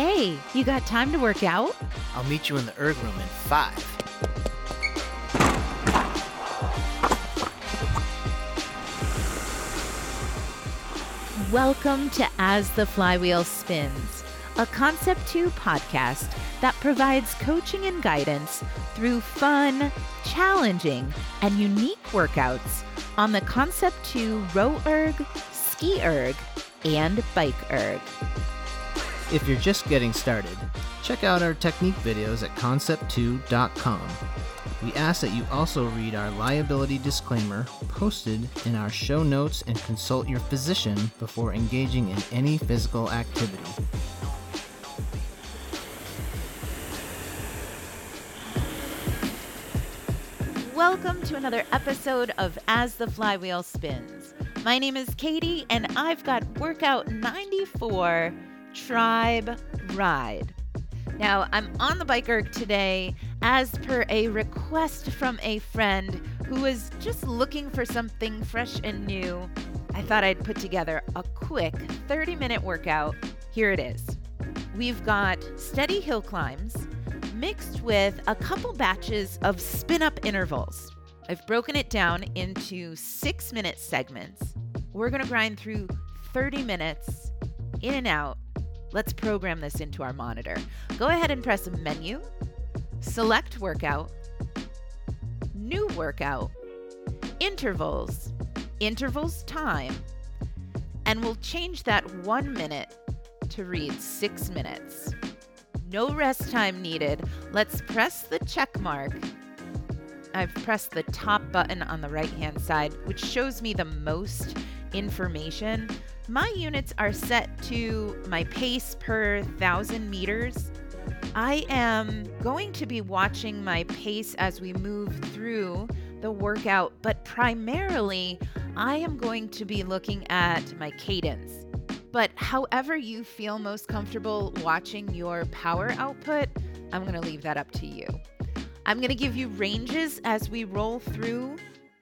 Hey, you got time to work out? I'll meet you in the erg room in five. Welcome to As the Flywheel Spins, a Concept 2 podcast that provides coaching and guidance through fun, challenging, and unique workouts on the Concept 2 row erg, ski erg, and bike erg. If you're just getting started, check out our technique videos at concept2.com. We ask that you also read our liability disclaimer posted in our show notes and consult your physician before engaging in any physical activity. Welcome to another episode of As the Flywheel Spins. My name is Katie, and I've got workout 94 Tribe Ride. Now, I'm on the bike erg today as per a request from a friend who was just looking for something fresh and new. I thought I'd put together a quick 30 minute workout. Here it is. We've got steady hill climbs mixed with a couple batches of spin up intervals. I've broken it down into six minute segments. We're going to grind through 30 minutes in and out. Let's program this into our monitor. Go ahead and press menu, select workout, new workout, intervals, intervals time, and we'll change that one minute to read six minutes. No rest time needed. Let's press the check mark. I've pressed the top button on the right hand side, which shows me the most information. My units are set to my pace per thousand meters. I am going to be watching my pace as we move through the workout, but primarily I am going to be looking at my cadence. But however you feel most comfortable watching your power output, I'm going to leave that up to you. I'm going to give you ranges as we roll through.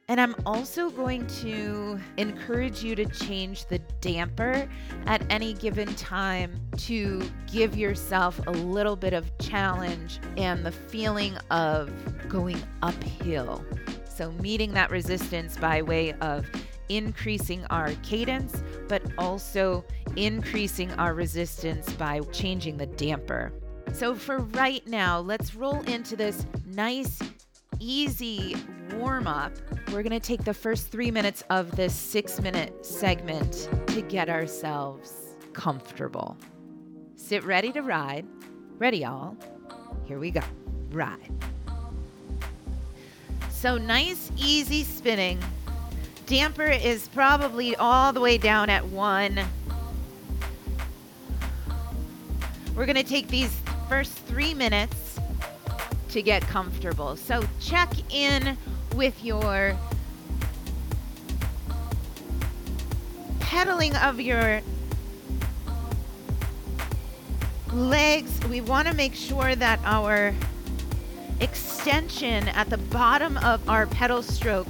And I'm also going to encourage you to change the damper at any given time to give yourself a little bit of challenge and the feeling of going uphill. So, meeting that resistance by way of increasing our cadence, but also increasing our resistance by changing the damper. So, for right now, let's roll into this nice, easy warm up. We're going to take the first three minutes of this six minute segment to get ourselves comfortable. Sit ready to ride. Ready, all? Here we go. Ride. So, nice, easy spinning. Damper is probably all the way down at one. We're going to take these first three minutes to get comfortable. So check in with your pedaling of your legs. We want to make sure that our extension at the bottom of our pedal stroke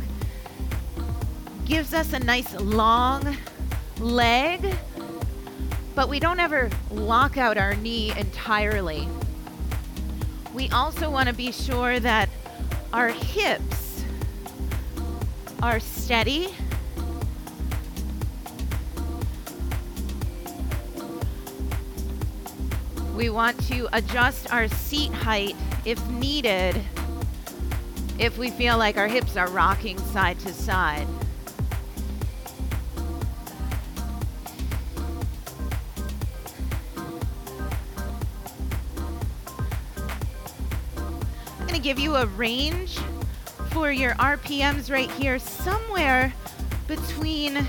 gives us a nice long leg, but we don't ever lock out our knee entirely. We also want to be sure that our hips are steady. We want to adjust our seat height if needed, if we feel like our hips are rocking side to side. Give you a range for your RPMs right here, somewhere between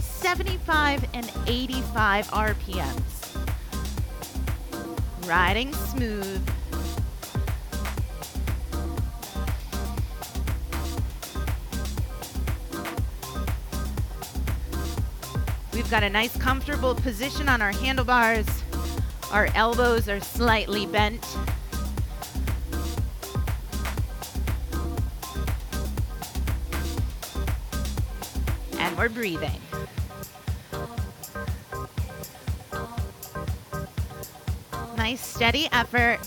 75 and 85 RPMs. Riding smooth. We've got a nice comfortable position on our handlebars. Our elbows are slightly bent. We're breathing. Nice steady effort.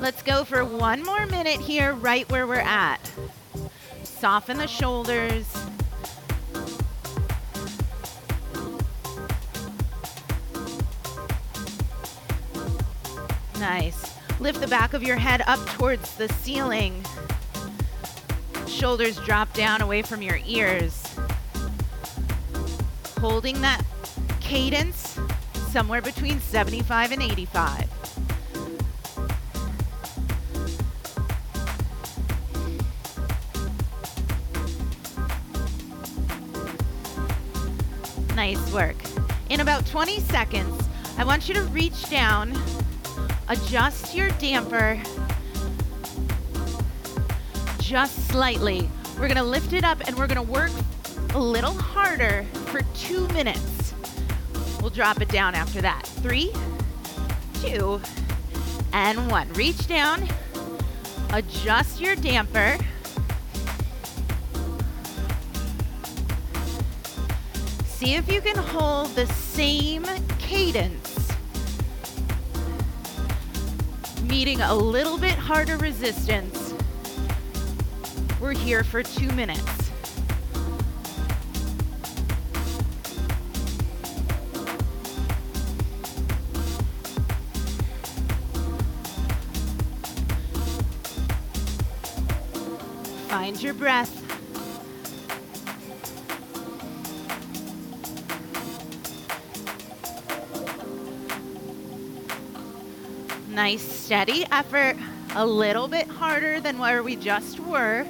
Let's go for one more minute here, right where we're at. Soften the shoulders. Nice. Lift the back of your head up towards the ceiling. Shoulders drop down away from your ears. Holding that cadence somewhere between 75 and 85. Nice work. In about 20 seconds, I want you to reach down, adjust your damper just slightly. We're gonna lift it up and we're gonna work a little harder for two minutes. We'll drop it down after that. Three, two, and one. Reach down, adjust your damper. See if you can hold the same cadence, meeting a little bit harder resistance. We're here for two minutes. Find your breath. Nice steady effort, a little bit harder than where we just were.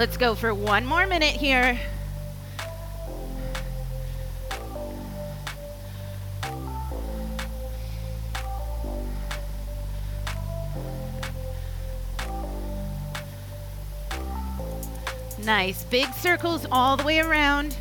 Let's go for one more minute here. Nice. Big circles all the way around.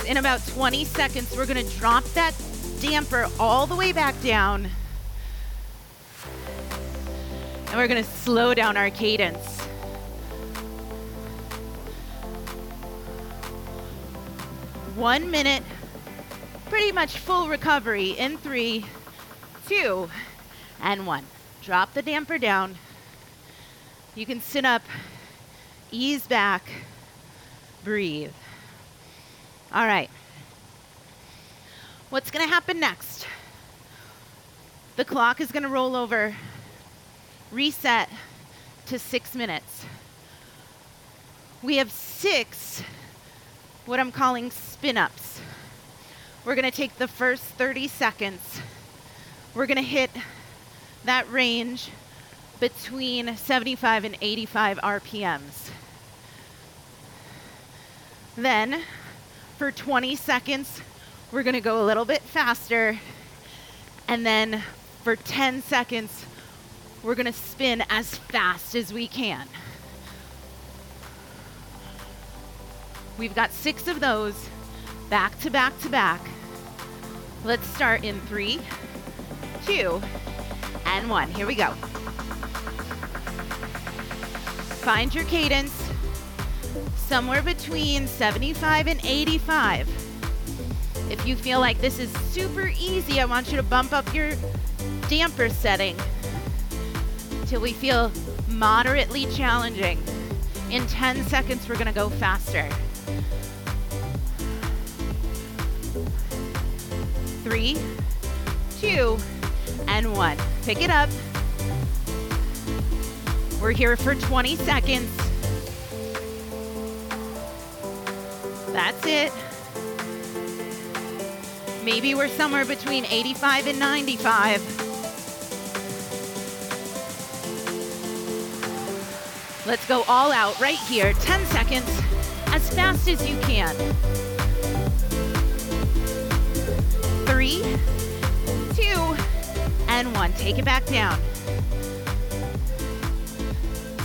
In about 20 seconds, we're to drop that damper all the way back down. And we're to slow down our cadence. One minute, pretty much full recovery in three, two, and one. Drop the damper down. You can sit up, ease back, breathe. All right. What's going to happen next? The clock is going to roll over, reset to six minutes. We have six, what I'm calling spin ups. We're going to take the first 30 seconds. We're going to hit that range between 75 and 85 RPMs. Then, for 20 seconds, we're going to go a little bit faster. And then for 10 seconds, we're going to spin as fast as we can. We've got six of those back to back to back. Let's start in three, two, and one. Here we go. Find your cadence somewhere between 75 and 85. If you feel like this is super easy, I want you to bump up your damper setting till we feel moderately challenging. In 10 seconds, we're gonna go faster. Three, two, and one. Pick it up. We're here for 20 seconds. That's it. Maybe we're somewhere between 85 and 95. Let's go all out right here, 10 seconds, as fast as you can. Three, two, and one. Take it back down.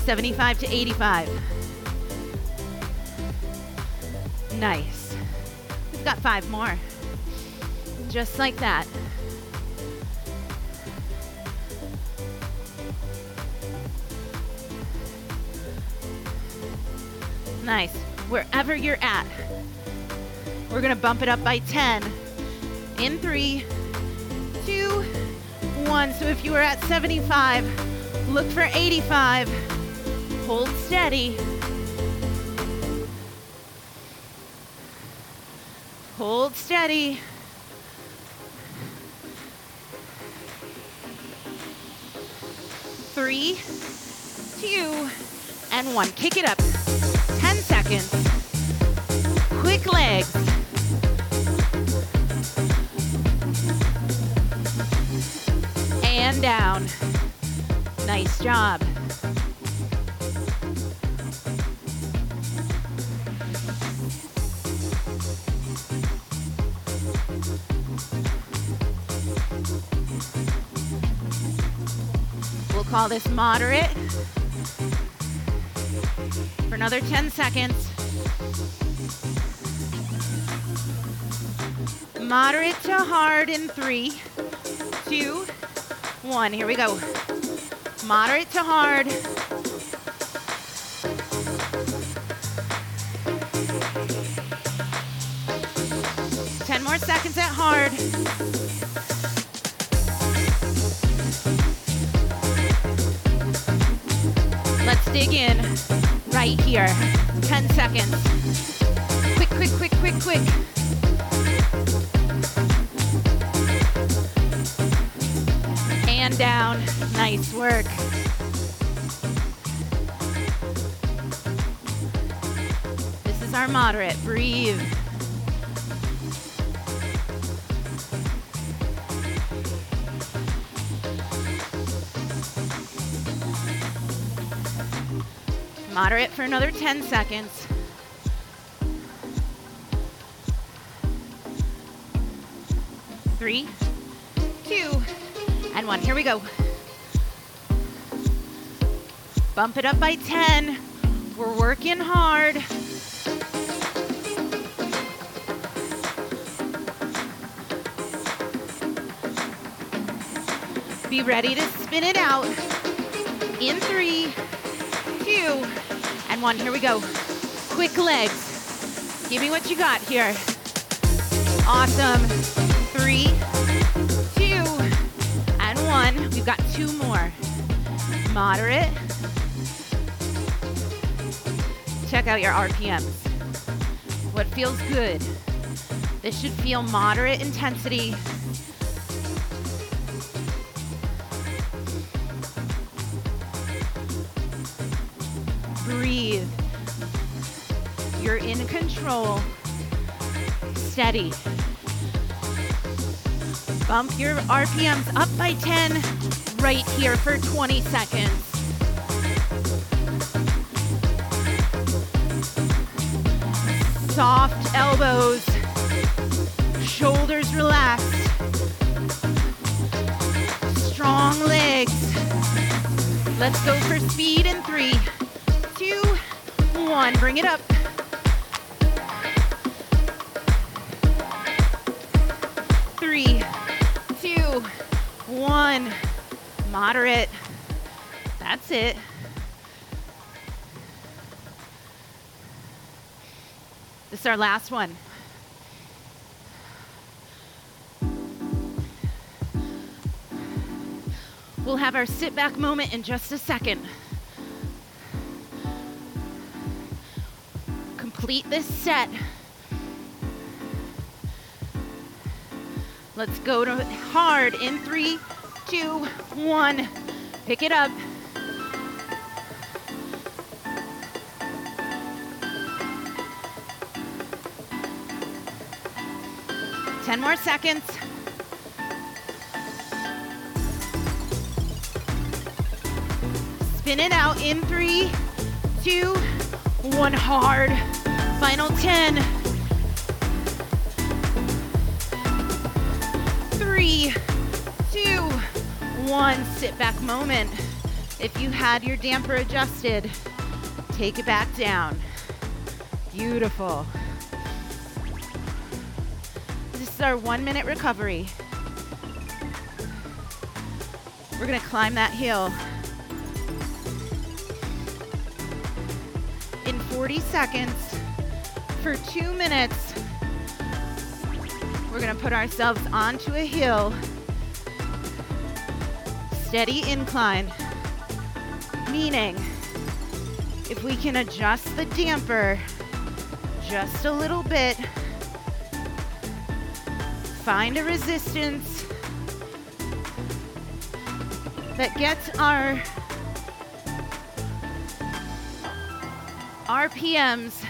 75 to 85. Nice. We've got five more. Just like that. Nice. Wherever you're at. We're gonna bump it up by 10. In three, two, one. So if you were at 75, look for 85. Hold steady. Hold steady. Three, two, and one. Kick it up. 10 seconds. Quick legs. And down. Nice job. Call this moderate for another 10 seconds. Moderate to hard in three, two, one. Here we go. Moderate to hard. Right here. 10 seconds. Quick, quick, quick, quick, quick. And down. Nice work. This is our moderate. Breathe. Moderate for another 10 seconds. Three, two, and one. Here we go. Bump it up by 10. We're working hard. Be ready to spin it out in three, two, one. Here we go. Quick legs. Give me what you got here. Awesome. Three, two, and one. We've got two more. Moderate. Check out your RPMs. What feels good? This should feel moderate intensity. You're in control. Steady. Bump your RPMs up by 10 right here for 20 seconds. Soft elbows, shoulders relaxed, strong legs. Let's go for speed in three, two, one. Bring it up. Moderate. That's it. This is our last one. We'll have our sit back moment in just a second. Complete this set. Let's go to hard in three, two, one. Pick it up. Ten more seconds. Spin it out in three, two, one. Hard. Final 10. One sit back moment. If you had your damper adjusted, take it back down. Beautiful. This is our one minute recovery. We're gonna climb that hill. In 40 seconds, for two minutes, we're gonna put ourselves onto a hill. Steady incline, meaning if we can adjust the damper just a little bit, find a resistance that gets our RPMs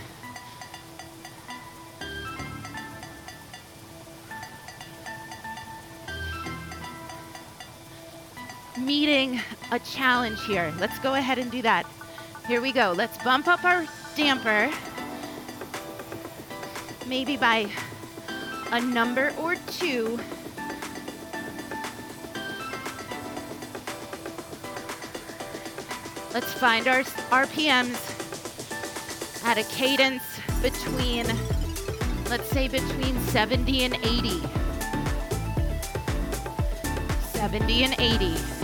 meeting a challenge here. Let's go ahead and do that. Here we go. Let's bump up our damper. Maybe by a number or two. Let's find our RPMs at a cadence between, let's say between 70 and 80. 70 and 80.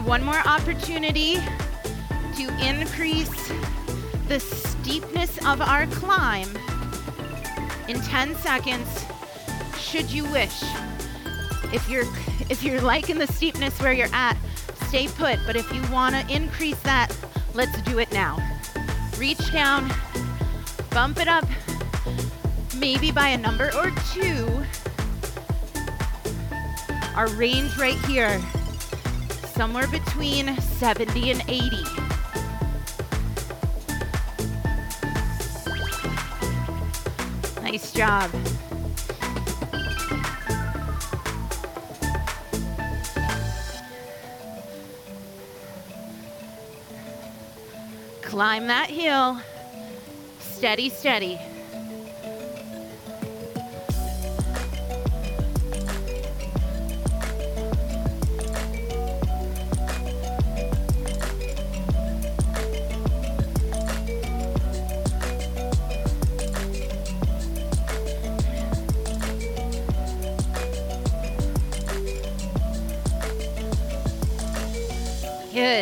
You one more opportunity to increase the steepness of our climb in 10 seconds should you wish. If you're if you're liking the steepness where you're at, stay put, but if you want to increase that, let's do it now. Reach down, bump it up maybe by a number or two. Our range right here, somewhere between 70 and 80. Nice job. Climb that hill. Steady, steady.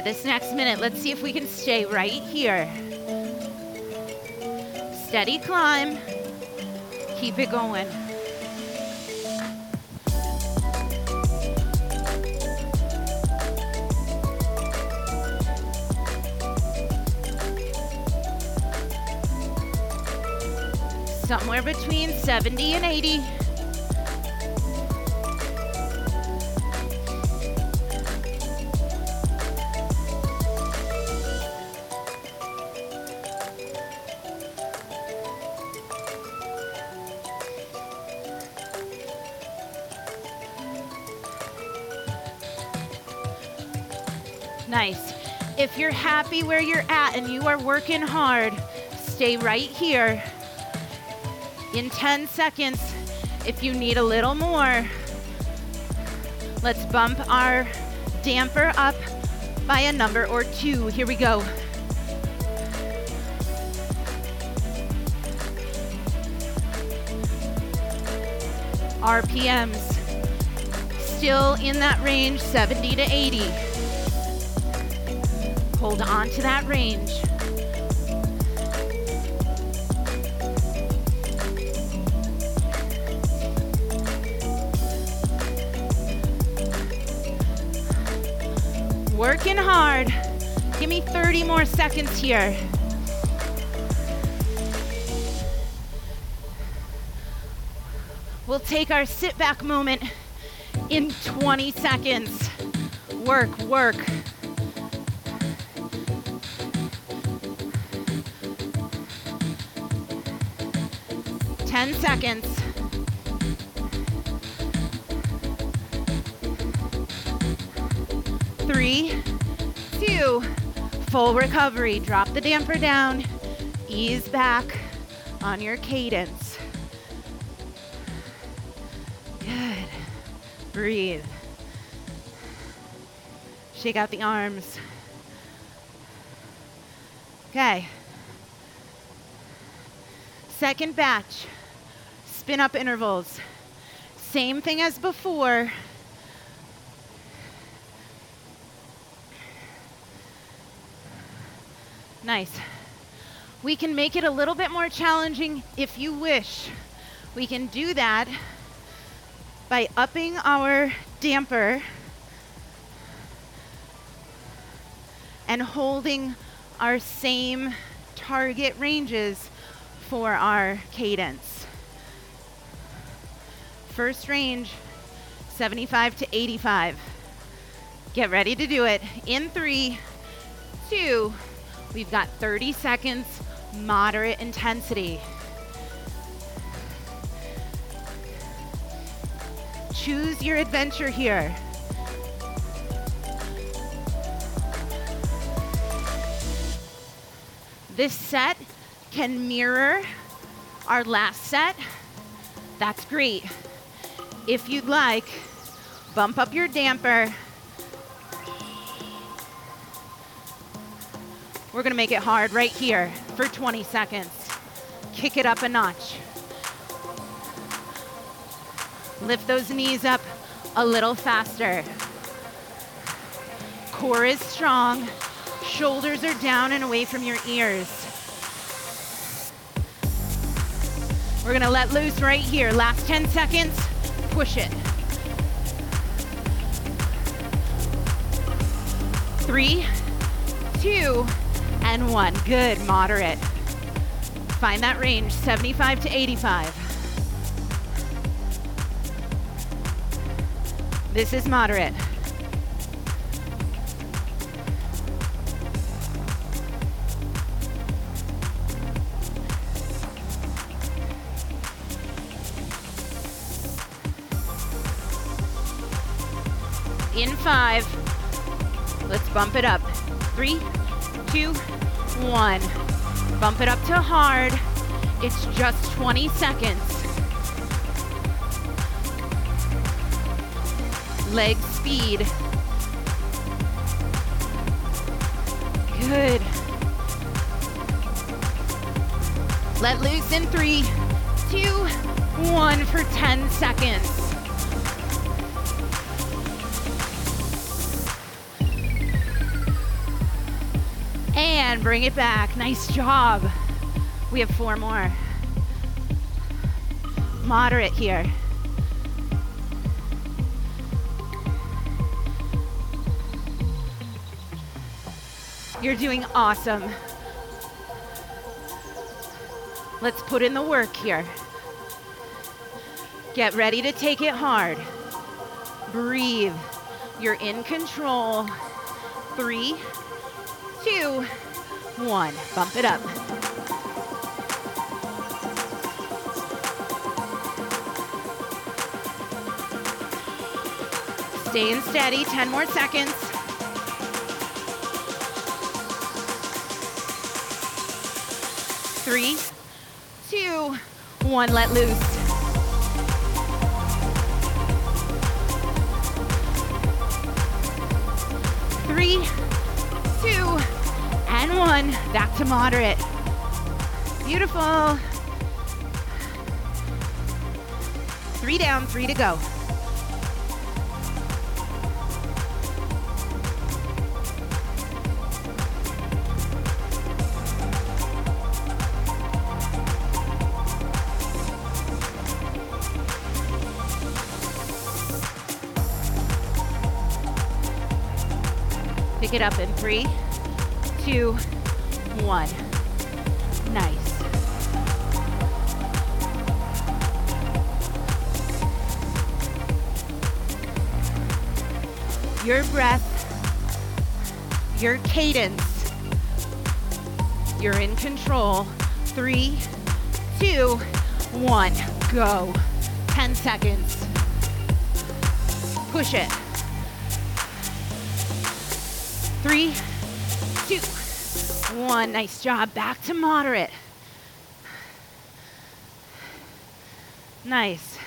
This next minute, let's see if we can stay right here. Steady climb. Keep it going. Somewhere between 70 and 80. Happy where you're at and you are working hard, stay right here. In 10 seconds, if you need a little more, let's bump our damper up by a number or two. Here we go. RPMs still in that range, 70 to 80. Hold on to that range. Working hard. Give me 30 more seconds here. We'll take our sit back moment in 20 seconds. Work, work. Ten seconds. Three, two, Full recovery. Drop the damper down. Ease back on your cadence. Good. Breathe. Shake out the arms. Okay. Second batch. Spin up intervals. Same thing as before. Nice. We can make it a little bit more challenging if you wish. We can do that by upping our damper and holding our same target ranges for our cadence. First range, 75 to 85. Get ready to do it in three, two, we've got 30 seconds, moderate intensity. Choose your adventure here. This set can mirror our last set. That's great. If you'd like, bump up your damper. We're gonna make it hard right here for 20 seconds. Kick it up a notch. Lift those knees up a little faster. Core is strong. Shoulders are down and away from your ears. We're gonna let loose right here. Last 10 seconds, push it. Three, two, and one. Good, moderate. Find that range, 75 to 85. This is moderate. Five. Let's bump it up. Three, two, one. Bump it up to hard. It's just 20 seconds. Leg speed. Good. Let loose in three, two, one for 10 seconds. And bring it back. Nice job. We have four more. Moderate here. You're doing awesome. Let's put in the work here. Get ready to take it hard. Breathe. You're in control. Three, two, one. Bump it up. Staying steady, 10 more seconds. Three, two, one, let loose. One. Back to moderate. Beautiful. Three down, three to go. Pick it up in three, two, one. Nice. Your breath, your cadence, you're in control. Three, two, one, go. 10 seconds. Push it. Three, one. Nice job. Back to moderate. Nice.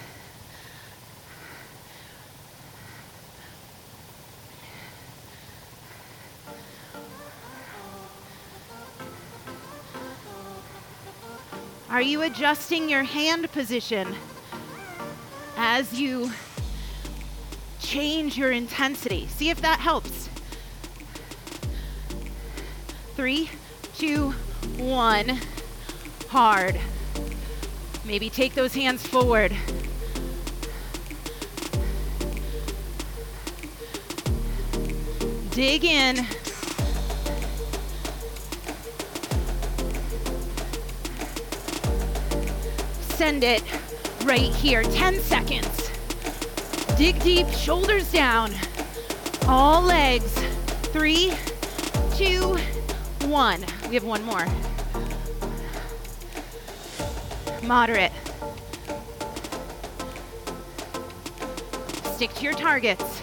Are you adjusting your hand position as you change your intensity? See if that helps. Three, two, one. Hard. Maybe take those hands forward. Dig in. Send it right here. 10 seconds. Dig deep, shoulders down. All legs. Three, two, one. We have one more. Moderate. Stick to your targets.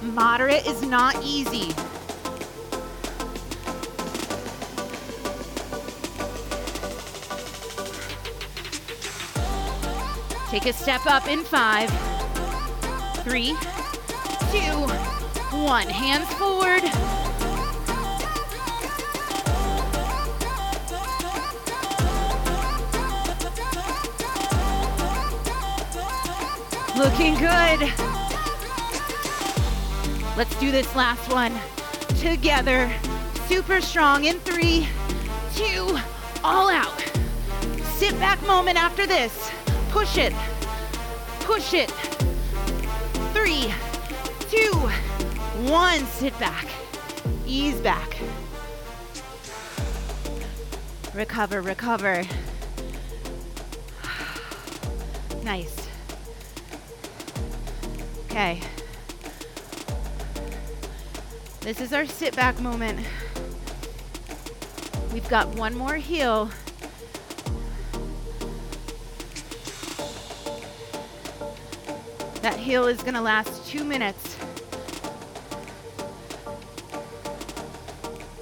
Moderate is not easy. Take a step up in five, three, two, one. Hands forward. Looking good. Let's do this last one together. Super strong in three, two, all out. Sit back moment after this. Push it. Push it. Three, two, one. Sit back. Ease back. Recover, recover. Nice. Okay. This is our sit back moment. We've got one more heel. That heel is gonna last two minutes.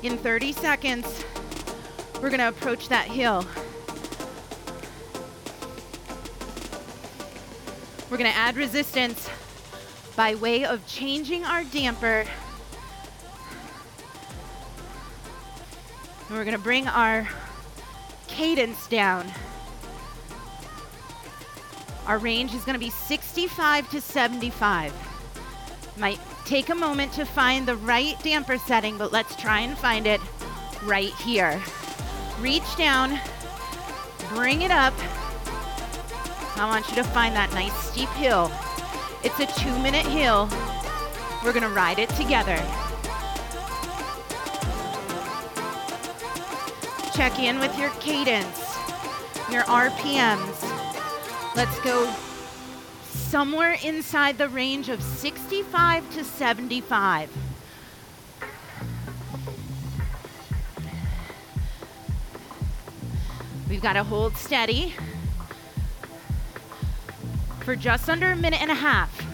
In 30 seconds, we're gonna approach that hill. We're gonna add resistance by way of changing our damper. And we're gonna bring our cadence down. Our range is gonna be 65 to 75. Might take a moment to find the right damper setting, but let's try and find it right here. Reach down, bring it up. I want you to find that nice steep hill. It's a two minute hill. We're gonna ride it together. Check in with your cadence, your RPMs. Let's go somewhere inside the range of 65 to 75. We've got to hold steady for just under a minute and a half.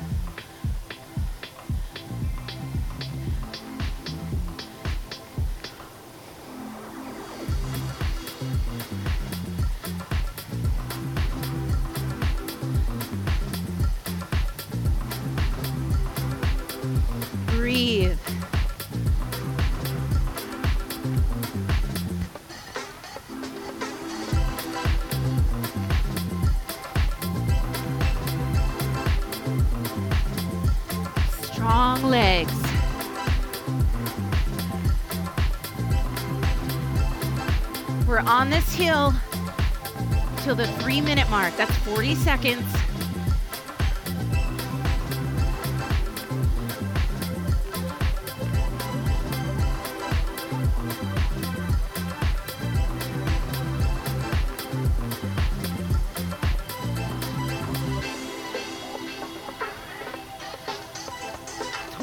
Strong legs. We're on this hill till the three minute mark. That's 40 seconds.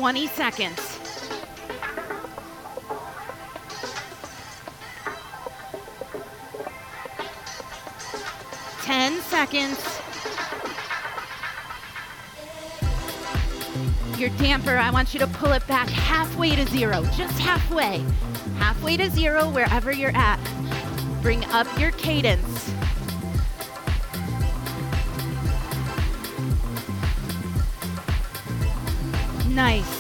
Twenty seconds. Ten seconds. Your damper, I want you to pull it back halfway to zero, just halfway. Halfway to zero, wherever you're at. Bring up your cadence. Nice.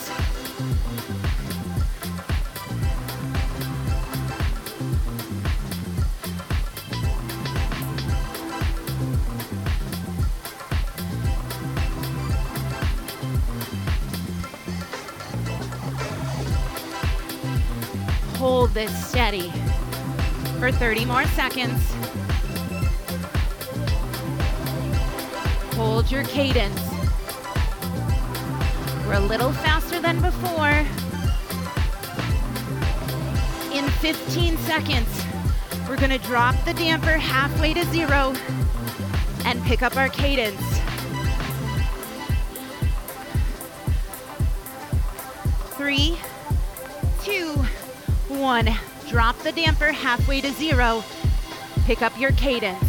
Hold this steady for 30 more seconds. Hold your cadence. We're a little faster than before. In 15 seconds, we're gonna drop the damper halfway to zero and pick up our cadence. Three, one. Drop the damper halfway to zero. Pick up your cadence.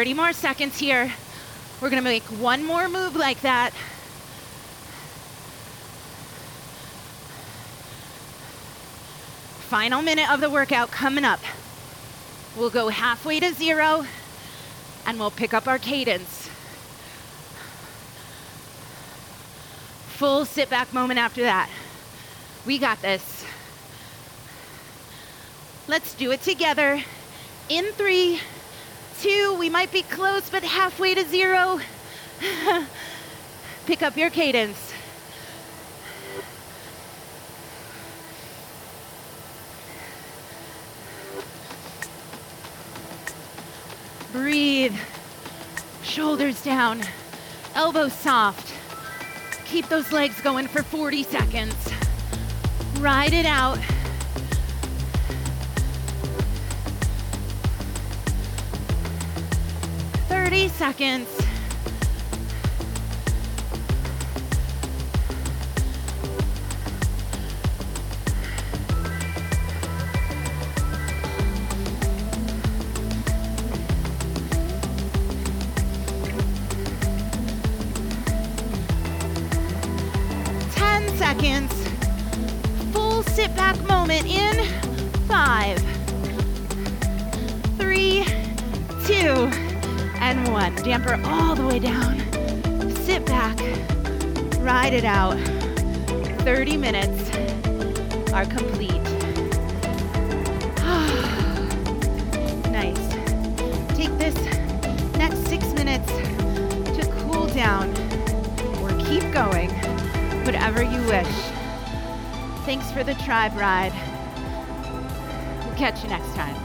Thirty more seconds here. We're gonna make one more move like that. Final minute of the workout coming up. We'll go halfway to zero and we'll pick up our cadence. Full sit back moment after that. We got this. Let's do it together. In three, two, we might be close, but halfway to zero. Pick up your cadence. Breathe. Shoulders down. Elbows soft. Keep those legs going for 40 seconds. Ride it out. Thirty seconds. Ten seconds. Full sit back moment in five, three, two, and one. Damper all the way down. Sit back. Ride it out. 30 minutes are complete. nice. Take this next six minutes to cool down or keep going, whatever you wish. Thanks for the tribe ride. We'll catch you next time.